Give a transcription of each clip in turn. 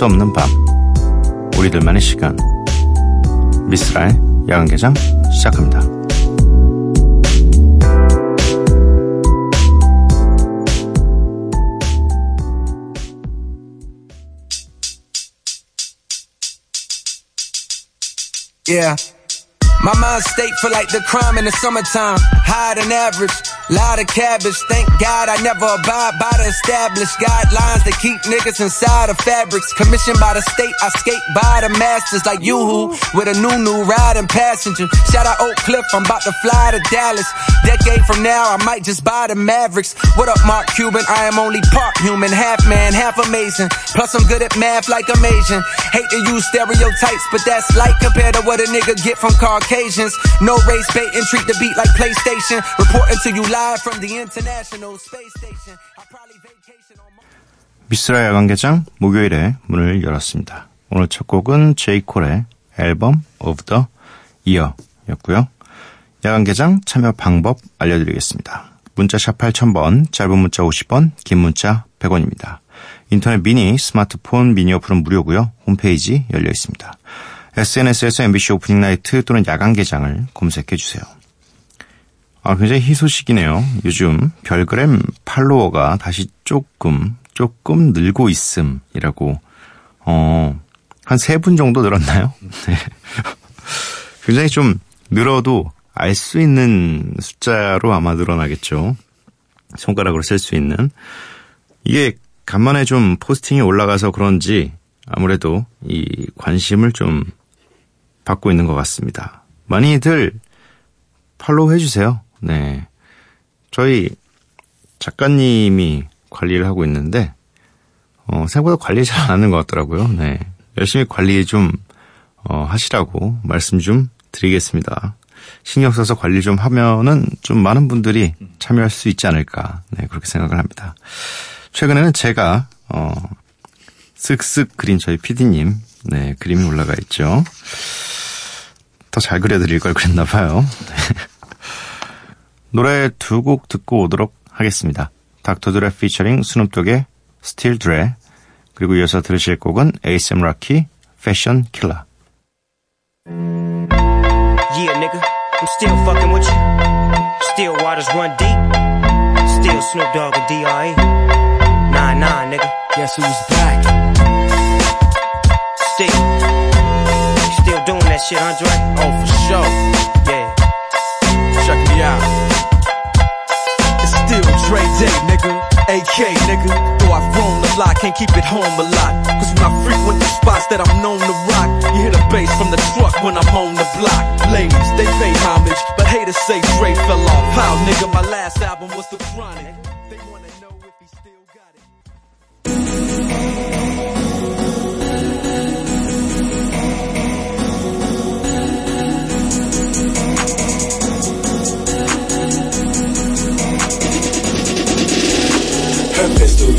수 없는 밤 우리들만의 시간 미스라의 야간개장 시작합니다. Yeah. My mind state for like the crime in the summertime. Higher than average. Lot of cabbage, thank God I never abide by the established guidelines that keep niggas inside of fabrics. Commissioned by the state, I skate by the masters like you who with a new new riding passenger. Shout out Oak Cliff, I'm about to fly to Dallas. Decade from now, I might just buy the Mavericks. What up, Mark Cuban? I am only part human, half man, half amazing. Plus I'm good at math like I'm Asian. Hate to use stereotypes, but that's light compared to what a nigga get from Caucasians. No race baiting, treat the beat like PlayStation. Reporting to you live 미스라 야간개장 목요일에 문을 열었습니다. 오늘 첫 곡은 제이콜의 Album of the Year였고요. 야간개장 참여 방법 알려드리겠습니다. 문자 샵 8000번, 짧은 문자 50원, 긴 문자 100원입니다. 인터넷 미니, 스마트폰 미니 어플은 무료고요. 홈페이지 열려 있습니다. SNS에서 MBC Opening Night 또는 야간개장을 검색해 주세요. 아, 굉장히 희소식이네요. 요즘 별그램 팔로워가 다시 조금, 조금 늘고 있음이라고, 어, 한 세 분 정도 늘었나요? 네. 굉장히 좀 늘어도 알 수 있는 숫자로 아마 늘어나겠죠. 손가락으로 셀수 있는. 이게 간만에 좀 포스팅이 올라가서 그런지 아무래도 이 관심을 좀 받고 있는 것 같습니다. 많이들 팔로우 해주세요. 네. 저희 작가님이 관리를 하고 있는데, 어, 생각보다 관리 잘 안 하는 것 같더라고요. 네. 열심히 관리 좀, 어, 하시라고 말씀 좀 드리겠습니다. 신경 써서 관리 좀 하면은 좀 많은 분들이 참여할 수 있지 않을까. 네, 그렇게 생각을 합니다. 최근에는 제가, 어, 쓱쓱 그린 저희 PD님, 네, 그림이 올라가 있죠. 더 잘 그려드릴 걸 그랬나 봐요. 네. 노래 두 곡 듣고 오도록 하겠습니다. 닥터 드레 피처링 스눕독의 Still Dre 그리고 이어서 들으실 곡은 ASM 락키 Fashion Killer Yeah nigga I'm still fucking with you Still waters run deep Still Snoop Dogg and D.R.E. Nah nah nigga Guess who's back Still Still doing that shit Andre Oh for sure Yeah Dre Day, nigga. AK, nigga. Though I've grown a lot, can't keep it home a lot. Cause when I frequent the spots that I'm known to rock, you hear the bass from the truck when I'm on the block. Ladies, they pay homage, but haters say Dre fell off. How, nigga? My last album was The Chronic.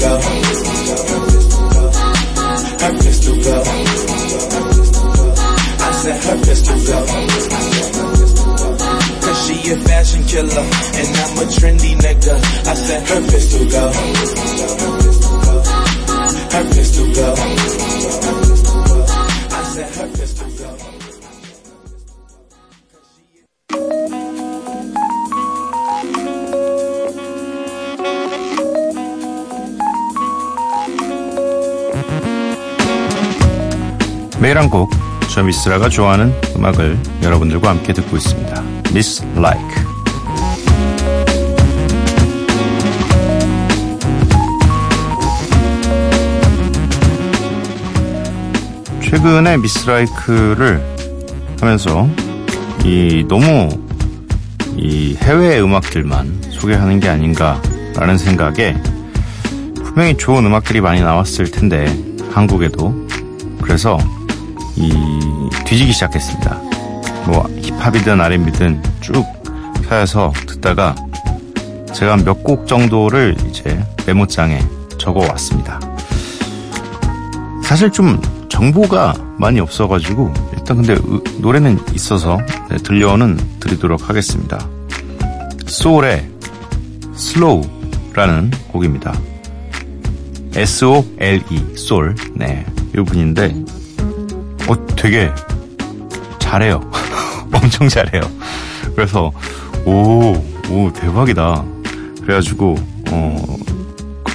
Go. Her pistol go. I said her pistol go. Cause she a fashion killer and I'm a trendy nigga. I said her pistol go. Her pistol go. I said her 매일 한 곡, 저 미스라가 좋아하는 음악을 여러분들과 함께 듣고 있습니다. Miss Like. 최근에 미스 라이크를 하면서 이 너무 이 해외 음악들만 소개하는 게 아닌가라는 생각에 분명히 좋은 음악들이 많이 나왔을 텐데 한국에도 그래서 이 뒤지기 시작했습니다. 뭐 힙합이든 R&B든 쭉 펴서 듣다가 제가 몇 곡 정도를 이제 메모장에 적어 왔습니다. 사실 좀 정보가 많이 없어가지고 일단 근데 으, 노래는 있어서 네, 들려오는 드리도록 하겠습니다. SOLE의 Slow라는 곡입니다. S-O-L-E, 솔. 네. 이 분인데, 어, 되게 잘해요. 엄청 잘해요. 그래서, 오, 오, 대박이다. 그래가지고, 어,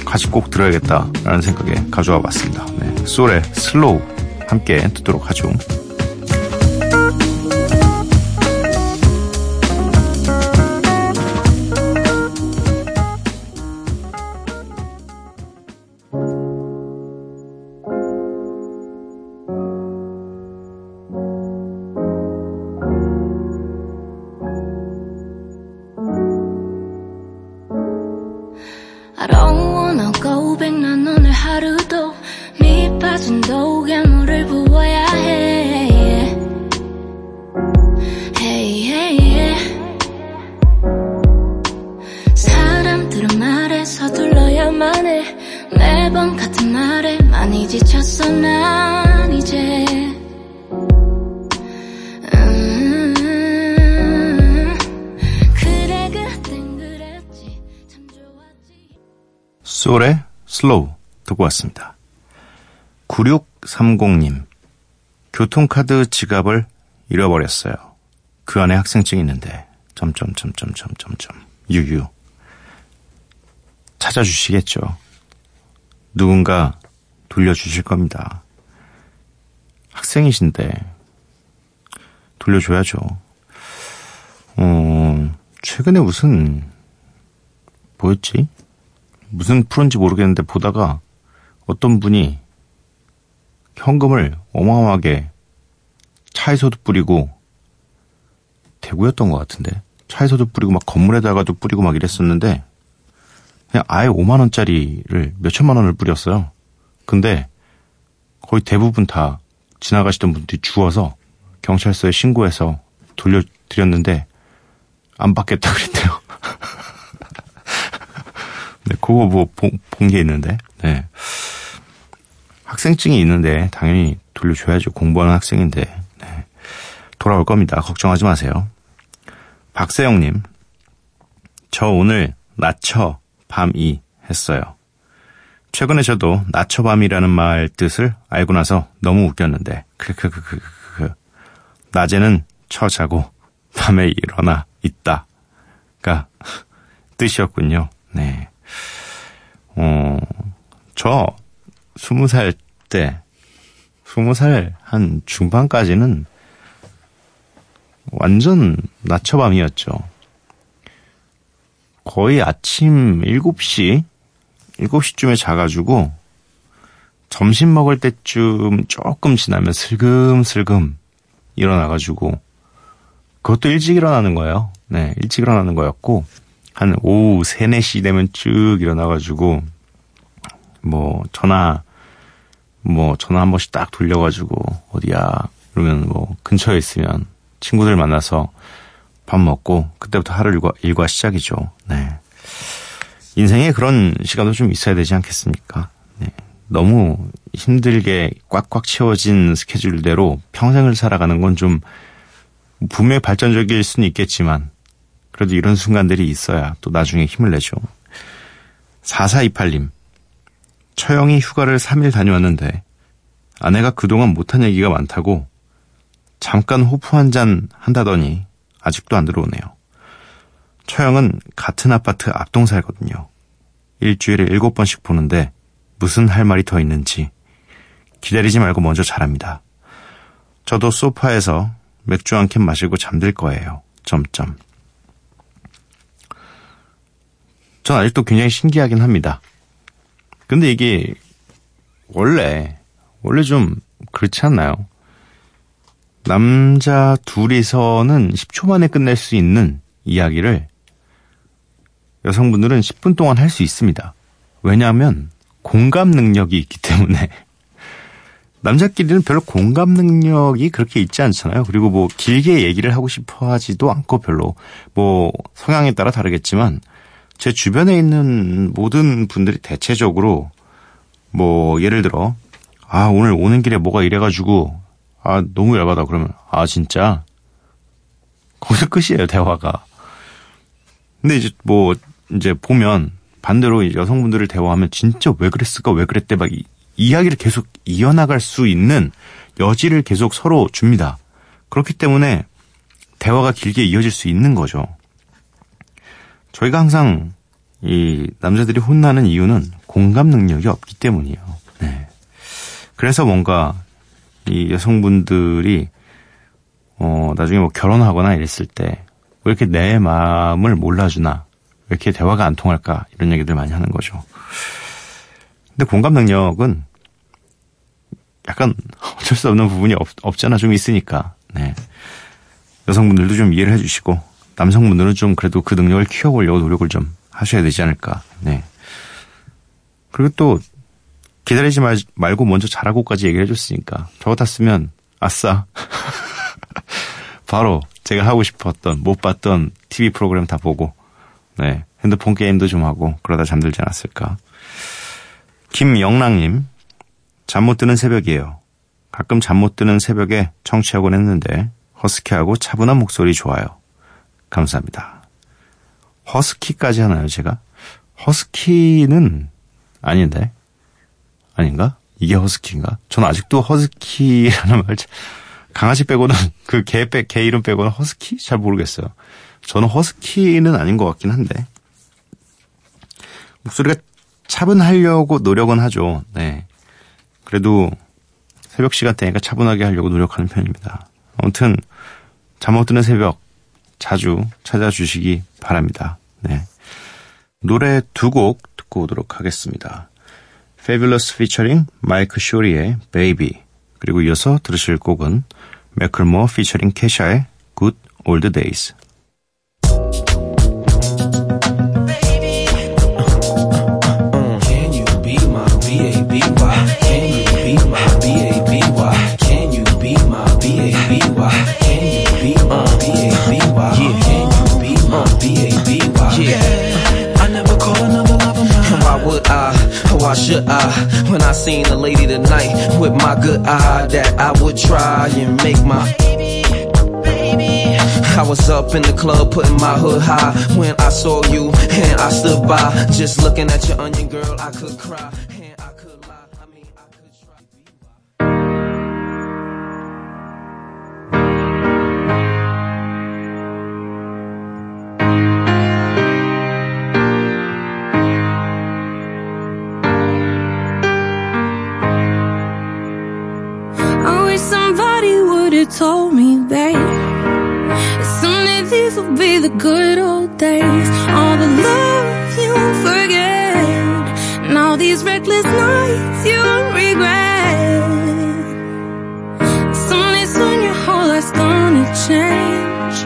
같이 꼭 들어야겠다라는 생각에 가져와 봤습니다. 네. SOLE의 Slow 함께 듣도록 하죠. 밑빠진 독약물을 부어야 해. Hey hey yeah. 사람들은 말에 서둘러야만 해. 매번 같은 말에 많이 지쳤어 난 이제. 음, 좋았지. 솔의 슬로우 듣고 왔습니다. 9630님, 교통카드 지갑을 잃어버렸어요. 그 안에 학생증이 있는데, 점점점점점점점, 유유. 찾아주시겠죠. 누군가 돌려주실 겁니다. 학생이신데, 돌려줘야죠. 어, 최근에 무슨, 뭐였지? 무슨 프로인지 모르겠는데 보다가 어떤 분이 현금을 어마어마하게 차에서도 뿌리고 대구였던 것 같은데 차에서도 뿌리고 막 건물에다가도 뿌리고 막 이랬었는데 그냥 아예 5만 원짜리를 몇 천만 원을 뿌렸어요. 근데 거의 대부분 다 지나가시던 분들이 주워서 경찰서에 신고해서 돌려드렸는데 안 받겠다 그랬대요. 네, 그거 뭐, 본 게 있는데, 네. 학생증이 있는데, 당연히 돌려줘야죠. 공부하는 학생인데, 네. 돌아올 겁니다. 걱정하지 마세요. 박세영님, 저 오늘 낮춰 밤이 했어요. 최근에 저도 낮춰 밤이라는 말 뜻을 알고 나서 너무 웃겼는데, 크크크크크. 낮에는 쳐 자고, 밤에 일어나 있다가 뜻이었군요. 네. 어, 저, 스무 살 때, 스무 살한 중반까지는 완전 낮춰밤이었죠. 거의 아침 7시, 7시쯤에 자가지고, 점심 먹을 때쯤 조금 지나면 슬금슬금 일어나가지고, 그것도 일찍 일어나는 거예요. 네, 일찍 일어나는 거였고, 한 오후 3, 4시 되면 쭉 일어나가지고, 뭐, 전화, 뭐, 전화 한 번씩 딱 돌려가지고, 어디야, 그러면 뭐, 근처에 있으면 친구들 만나서 밥 먹고, 그때부터 하루 일과, 일과 시작이죠. 네. 인생에 그런 시간도 좀 있어야 되지 않겠습니까? 네. 너무 힘들게 꽉꽉 채워진 스케줄대로 평생을 살아가는 건 좀 분명히 발전적일 수는 있겠지만, 그래도 이런 순간들이 있어야 또 나중에 힘을 내죠. 4428님. 처형이 휴가를 3일 다녀왔는데 아내가 그동안 못한 얘기가 많다고 잠깐 호프 한 잔 한다더니 아직도 안 들어오네요. 처형은 같은 아파트 앞동 살거든요. 일주일에 7번씩 보는데 무슨 할 말이 더 있는지 기다리지 말고 먼저 잘합니다. 저도 소파에서 맥주 한 캔 마시고 잠들 거예요. 점점. 전 아직도 굉장히 신기하긴 합니다. 근데 이게 원래 원래 좀 그렇지 않나요? 남자 둘이서는 10초 만에 끝낼 수 있는 이야기를 여성분들은 10분 동안 할 수 있습니다. 왜냐하면 공감 능력이 있기 때문에 남자끼리는 별로 공감 능력이 그렇게 있지 않잖아요. 그리고 뭐 길게 얘기를 하고 싶어 하지도 않고 별로 뭐 성향에 따라 다르겠지만 제 주변에 있는 모든 분들이 대체적으로 뭐 예를 들어 아 오늘 오는 길에 뭐가 이래가지고 아 너무 열받아 그러면 아 진짜 거기서 끝이에요 대화가 근데 이제 뭐 이제 보면 반대로 여성분들을 대화하면 진짜 왜 그랬을까 왜 그랬대 막 이, 이야기를 계속 이어나갈 수 있는 여지를 계속 서로 줍니다. 그렇기 때문에 대화가 길게 이어질 수 있는 거죠. 저희가 항상 이 남자들이 혼나는 이유는 공감 능력이 없기 때문이에요. 네. 그래서 뭔가 이 여성분들이 어 나중에 뭐 결혼하거나 이랬을 때 왜 이렇게 내 마음을 몰라주나 왜 이렇게 대화가 안 통할까 이런 얘기들 많이 하는 거죠. 근데 공감 능력은 약간 어쩔 수 없는 부분이 없, 없잖아 좀 있으니까 네. 여성분들도 좀 이해를 해주시고 남성분들은 좀 그래도 그 능력을 키워보려고 노력을 좀 하셔야 되지 않을까. 네. 그리고 또 기다리지 말, 말고 먼저 잘하고까지 얘기를 해줬으니까 저 같았으면 아싸 바로 제가 하고 싶었던 못 봤던 TV 프로그램 다 보고 네 핸드폰 게임도 좀 하고 그러다 잠들지 않았을까. 김영랑님 잠 못 드는 새벽이에요. 가끔 잠 못 드는 새벽에 청취하곤 했는데 허스키하고 차분한 목소리 좋아요. 감사합니다. 허스키까지 하나요, 제가? 허스키는 아닌데. 아닌가? 이게 허스키인가? 저는 아직도 허스키라는 말, 강아지 빼고는 그 개 빼, 개 이름 빼고는 허스키? 잘 모르겠어요. 저는 허스키는 아닌 것 같긴 한데. 목소리가 차분하려고 노력은 하죠. 네. 그래도 새벽 시간대니까 차분하게 하려고 노력하는 편입니다. 아무튼 잠 못 드는 새벽 자주 찾아주시기 바랍니다. 네. 노래 두 곡 듣고 오도록 하겠습니다. Fabulous featuring 마이크 쇼리의 Baby 그리고 이어서 들으실 곡은 매클모어 featuring 캐샤의 Good Old Days would I? Oh, why should I? When I seen a lady tonight with my good eye that I would try and make my baby. I was up in the club putting my hood high when I saw you and I stood by just looking at your onion girl I could cry told me, babe. Someday these will be the good old days. All the love you forget, and all these reckless nights you regret. Someday soon your whole life's gonna change.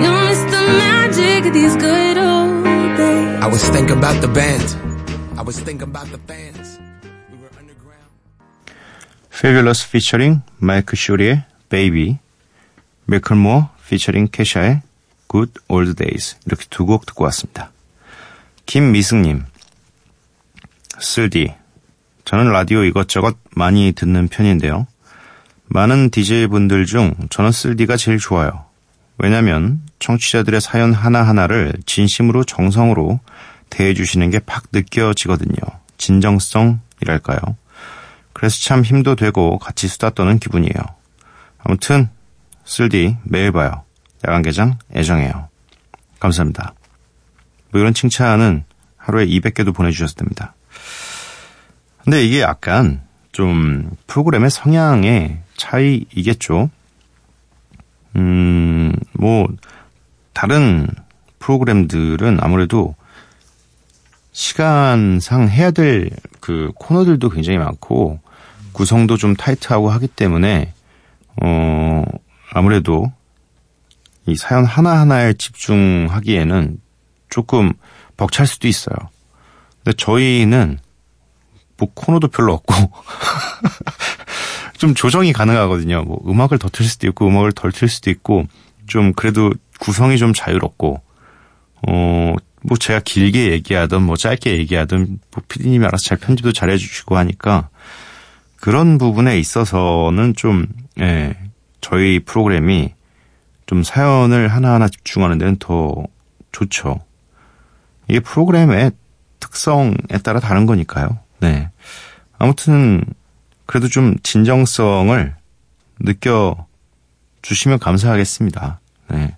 You'll miss the magic of these good old days. I was thinking about the band. I was thinking about the fans. We were underground. Fabulous featuring 마이크 쇼리의 Baby 매클모어 featuring 캐샤의 Good Old Days 이렇게 두 곡 듣고 왔습니다. 김미승님 쓸디 저는 라디오 이것저것 많이 듣는 편인데요. 많은 DJ분들 중 저는 쓸디가 제일 좋아요. 왜냐면 청취자들의 사연 하나하나를 진심으로 정성으로 대해주시는 게 팍 느껴지거든요. 진정성이랄까요. 그래서 참 힘도 되고 같이 수다 떠는 기분이에요. 아무튼 쓸디 매일 봐요. 야간개장 애정해요. 감사합니다. 뭐 이런 칭찬은 하루에 200개도 보내주셔도 됩니다. 근데 이게 약간 좀 프로그램의 성향의 차이이겠죠. 음, 뭐, 다른 프로그램들은 아무래도 시간상 해야 될 그 코너들도 굉장히 많고 구성도 좀 타이트하고 하기 때문에 어 아무래도 이 사연 하나하나에 집중하기에는 조금 벅찰 수도 있어요. 근데 저희는 뭐 코너도 별로 없고 좀 조정이 가능하거든요. 뭐 음악을 더 틀 수도 있고 음악을 덜 틀 수도 있고 좀 그래도 구성이 좀 자유롭고 어 뭐 제가 길게 얘기하든 뭐 짧게 얘기하든 뭐 피디님이 알아서 잘 편집도 잘 해주시고 하니까 그런 부분에 있어서는 좀 예, 저희 프로그램이 좀 사연을 하나하나 집중하는 데는 더 좋죠. 이게 프로그램의 특성에 따라 다른 거니까요. 네. 아무튼 그래도 좀 진정성을 느껴 주시면 감사하겠습니다. 네.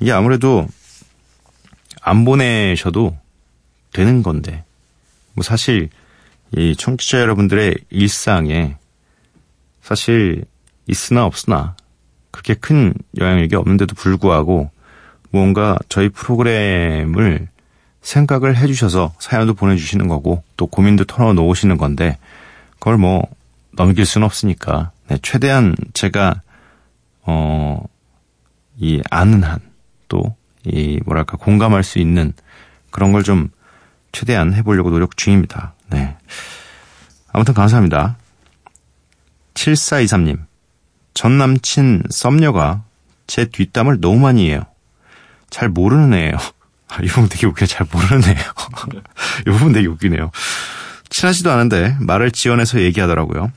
이게 아무래도 안 보내셔도 되는 건데, 뭐 사실 이 청취자 여러분들의 일상에 사실 있으나 없으나 그렇게 큰 영향력이 없는데도 불구하고 무언가 저희 프로그램을 생각을 해주셔서 사연도 보내주시는 거고 또 고민도 털어놓으시는 건데 그걸 뭐 넘길 수는 없으니까 네, 최대한 제가 어 이 아는 한 또 이 뭐랄까 공감할 수 있는 그런 걸 좀 최대한 해보려고 노력 중입니다. 네. 아무튼 감사합니다. 7423님. 전 남친 썸녀가 제 뒷담을 너무 많이 해요. 잘 모르는 애예요. 아, 이 부분 되게 웃기네. 잘 모르는 애예요. 이 부분 되게 웃기네요. 친하지도 않은데 말을 지어내서 얘기하더라고요.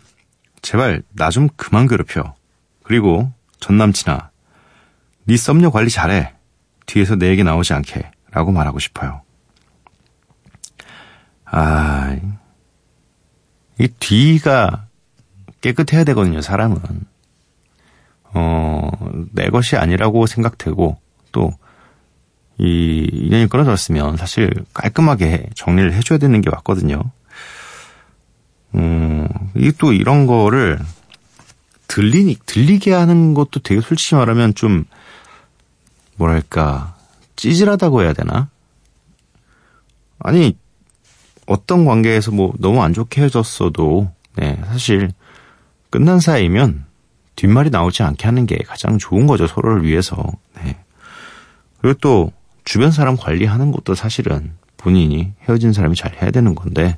제발 나 좀 그만 괴롭혀. 그리고 전 남친아, 네 썸녀 관리 잘해. 뒤에서 내 얘기 나오지 않게. 라고 말하고 싶어요. 아, 이 뒤가 깨끗해야 되거든요, 사람은. 어, 내 것이 아니라고 생각되고, 또, 이 인연이 끊어졌으면 사실 깔끔하게 정리를 해줘야 되는 게 맞거든요. 음, 이게 또 이런 거를 들리니, 들리게 하는 것도 되게 솔직히 말하면 좀, 뭐랄까, 찌질하다고 해야 되나? 아니, 어떤 관계에서 뭐 너무 안 좋게 헤어졌어도, 네, 사실 끝난 사이면 뒷말이 나오지 않게 하는 게 가장 좋은 거죠, 서로를 위해서. 네. 그리고 또 주변 사람 관리하는 것도 사실은 본인이 헤어진 사람이 잘 해야 되는 건데,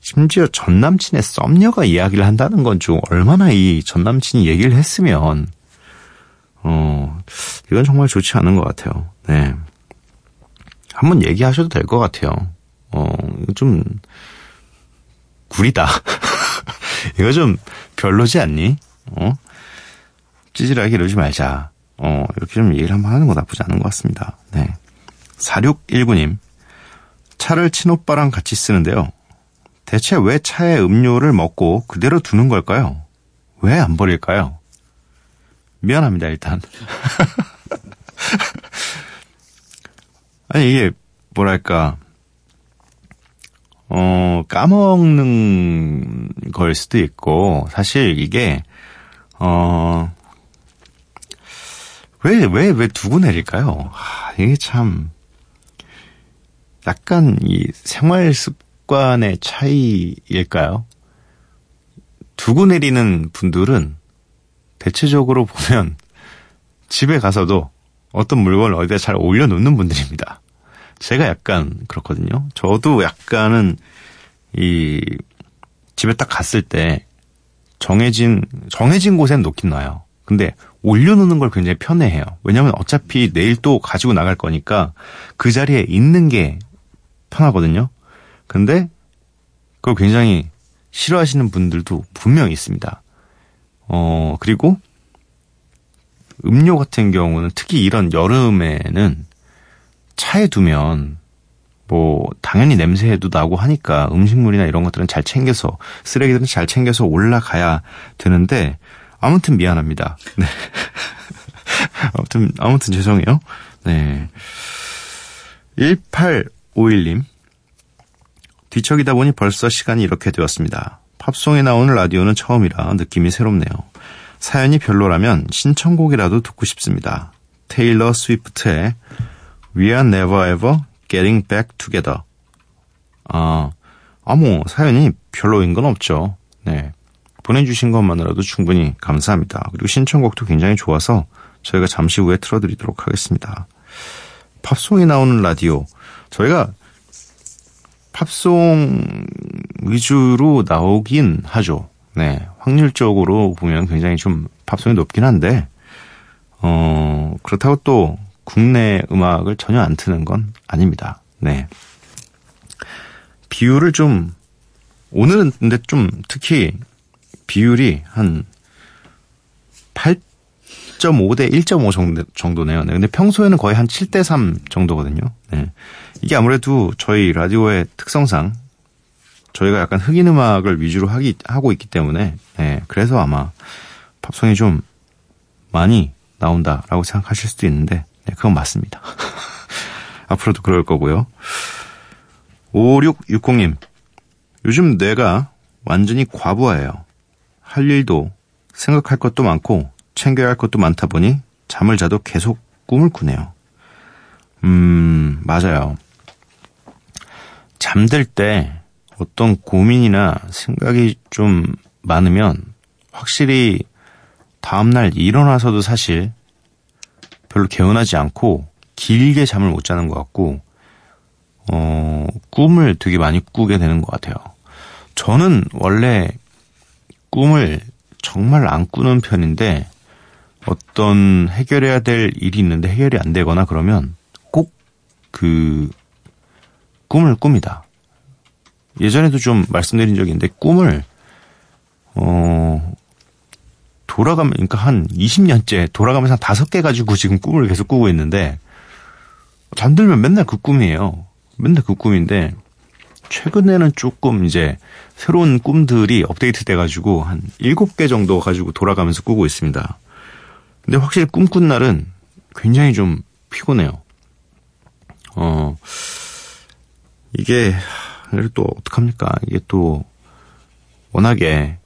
심지어 전 남친의 썸녀가 이야기를 한다는 건 좀 얼마나 이 전 남친이 얘기를 했으면, 어, 이건 정말 좋지 않은 것 같아요. 네. 한번 얘기하셔도 될 것 같아요. 어, 좀, 구리다. 이거 좀 별로지 않니? 어? 찌질하게 이러지 말자. 어, 이렇게 좀 얘기를 한번 하는 거 나쁘지 않은 것 같습니다. 네. 4619님. 차를 친오빠랑 같이 쓰는데요. 대체 왜 차에 음료를 먹고 그대로 두는 걸까요? 왜 안 버릴까요? 미안합니다, 일단. 아니, 이게, 뭐랄까, 어, 까먹는 걸 수도 있고, 사실 이게, 어, 왜, 왜, 왜 두고 내릴까요? 하, 이게 참, 약간 이 생활 습관의 차이일까요? 두고 내리는 분들은 대체적으로 보면 집에 가서도 어떤 물건을 어디다 잘 올려놓는 분들입니다. 제가 약간 그렇거든요. 저도 약간은 이 집에 딱 갔을 때 정해진 정해진 곳엔 놓긴 놔요. 근데 올려놓는 걸 굉장히 편해해요. 왜냐하면 어차피 내일 또 가지고 나갈 거니까 그 자리에 있는 게 편하거든요. 근데 그걸 굉장히 싫어하시는 분들도 분명히 있습니다. 어 그리고 음료 같은 경우는 특히 이런 여름에는 차에 두면 뭐 당연히 냄새도 나고 하니까 음식물이나 이런 것들은 잘 챙겨서 쓰레기들은 잘 챙겨서 올라가야 되는데 아무튼 미안합니다. 네. 아무튼 아무튼 죄송해요. 네. 1851님 뒤척이다 보니 벌써 시간이 이렇게 되었습니다. 팝송에 나오는 라디오는 처음이라 느낌이 새롭네요. 사연이 별로라면 신청곡이라도 듣고 싶습니다. 테일러 스위프트의 We are never ever getting back together. 아, 아, 뭐, 사연이 별로인 건 없죠. 네. 보내주신 것만으로도 충분히 감사합니다. 그리고 신청곡도 굉장히 좋아서 저희가 잠시 후에 틀어드리도록 하겠습니다. 팝송이 나오는 라디오. 저희가 팝송 위주로 나오긴 하죠. 네. 확률적으로 보면 굉장히 좀 팝송이 높긴 한데, 어, 그렇다고 또 국내 음악을 전혀 안 트는 건 아닙니다. 네. 비율을 좀, 오늘은 근데 좀 특히 비율이 한 8, 1.5대 1.5 정도, 정도네요. 네, 근데 평소에는 거의 한 7 대 3 정도거든요. 네. 이게 아무래도 저희 라디오의 특성상 저희가 약간 흑인 음악을 위주로 하기, 하고 있기 때문에, 네. 그래서 아마 팝송이 좀 많이 나온다라고 생각하실 수도 있는데, 네, 그건 맞습니다. 앞으로도 그럴 거고요. 5660님. 요즘 뇌가 완전히 과부하예요. 할 일도 생각할 것도 많고 챙겨야 할 것도 많다 보니 잠을 자도 계속 꿈을 꾸네요. 음, 맞아요. 잠들 때 어떤 고민이나 생각이 좀 많으면 확실히 다음날 일어나서도 사실 별로 개운하지 않고 길게 잠을 못 자는 것 같고, 어, 꿈을 되게 많이 꾸게 되는 것 같아요. 저는 원래 꿈을 정말 안 꾸는 편인데, 어떤 해결해야 될 일이 있는데 해결이 안 되거나 그러면 꼭 그 꿈을 꿉니다. 예전에도 좀 말씀드린 적이 있는데 꿈을 어 돌아가면 그러니까 한 20년째 돌아가면서 한 다섯 개 가지고 지금 꿈을 계속 꾸고 있는데 잠들면 맨날 그 꿈이에요. 맨날 그 꿈인데 최근에는 조금 이제 새로운 꿈들이 업데이트 돼가지고 한 7개 정도 가지고 돌아가면서 꾸고 있습니다. 근데 확실히 꿈꾼 날은 굉장히 좀 피곤해요. 어, 이게, 또 어떡합니까? 이게 또 워낙에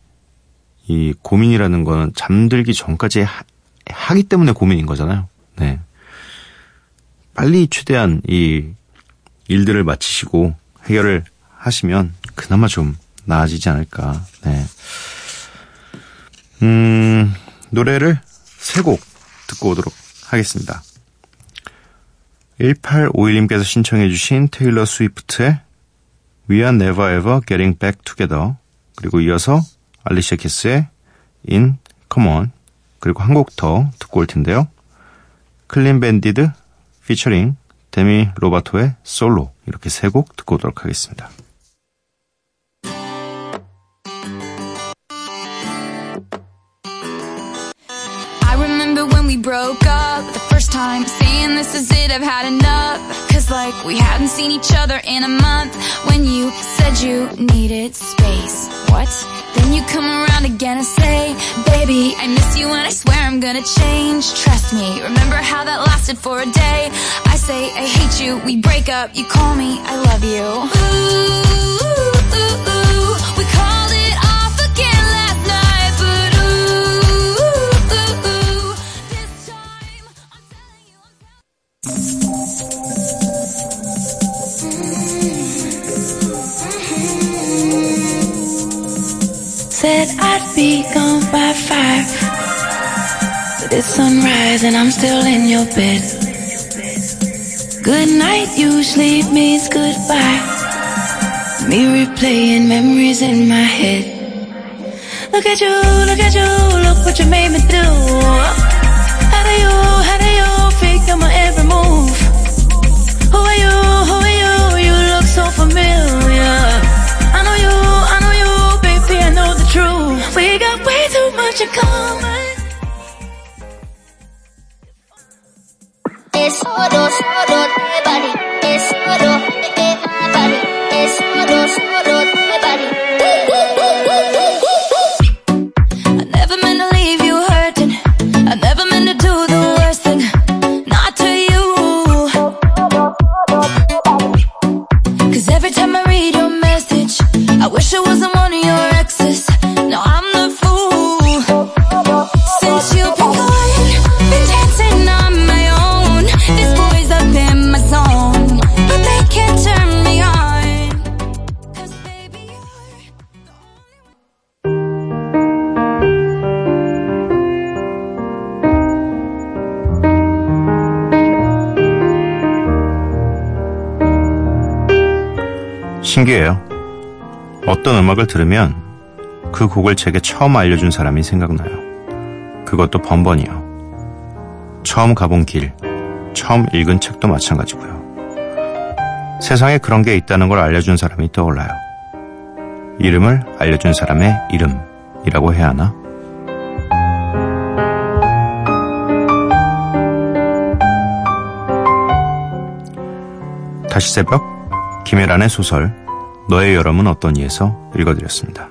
이 고민이라는 거는 잠들기 전까지 하, 하기 때문에 고민인 거잖아요. 네. 빨리 최대한 이 일들을 마치시고 해결을 하시면 그나마 좀 나아지지 않을까. 네. 음, 노래를 세 곡 듣고 오도록 하겠습니다. 1851님께서 신청해주신 테일러 스위프트의 We are never ever getting back together. 그리고 이어서 알리샤 키스의 In Come On. 그리고 한 곡 더 듣고 올 텐데요. Clean Bandit featuring Demi Lovato의 Solo 이렇게 세 곡 듣고 오도록 하겠습니다. What? Then you come around again and say, baby, I miss you and I swear I'm gonna change. Trust me, remember how that lasted for a day? I say I hate you, we break up, you call me, I love you. Ooh, ooh, ooh, be gone by five. It's sunrise and I'm still in your bed. Good night usually means goodbye. Me replaying memories in my head. Look at you, look at you, look what you made me do. How do you, how do you figure my every move? what you It's me. Es oro, oro. 신기해요. 어떤 음악을 들으면 그 곡을 제게 처음 알려준 사람이 생각나요. 그것도 번번이요. 처음 가본 길, 처음 읽은 책도 마찬가지고요. 세상에 그런 게 있다는 걸 알려준 사람이 떠올라요. 이름을 알려준 사람의 이름이라고 해야 하나? 다시 새벽 김혜란의 소설 너의 여름은 어떠니에서 읽어드렸습니다.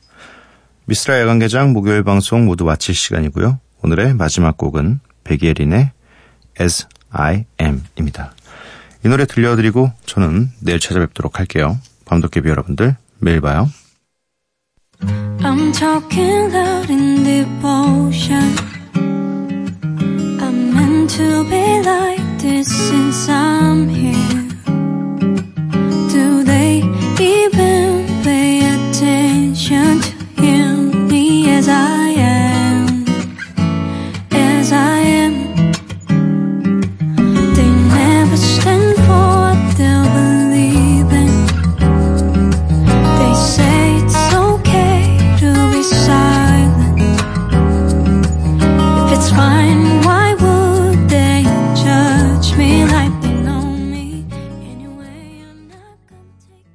미스라 야간개장 목요일 방송 모두 마칠 시간이고요. 오늘의 마지막 곡은 백예린의 As I Am입니다. 이 노래 들려드리고 저는 내일 찾아뵙도록 할게요. 밤도깨비 여러분들 매일 봐요. I'm talking loud in devotion. I'm meant to be like this since I'm here.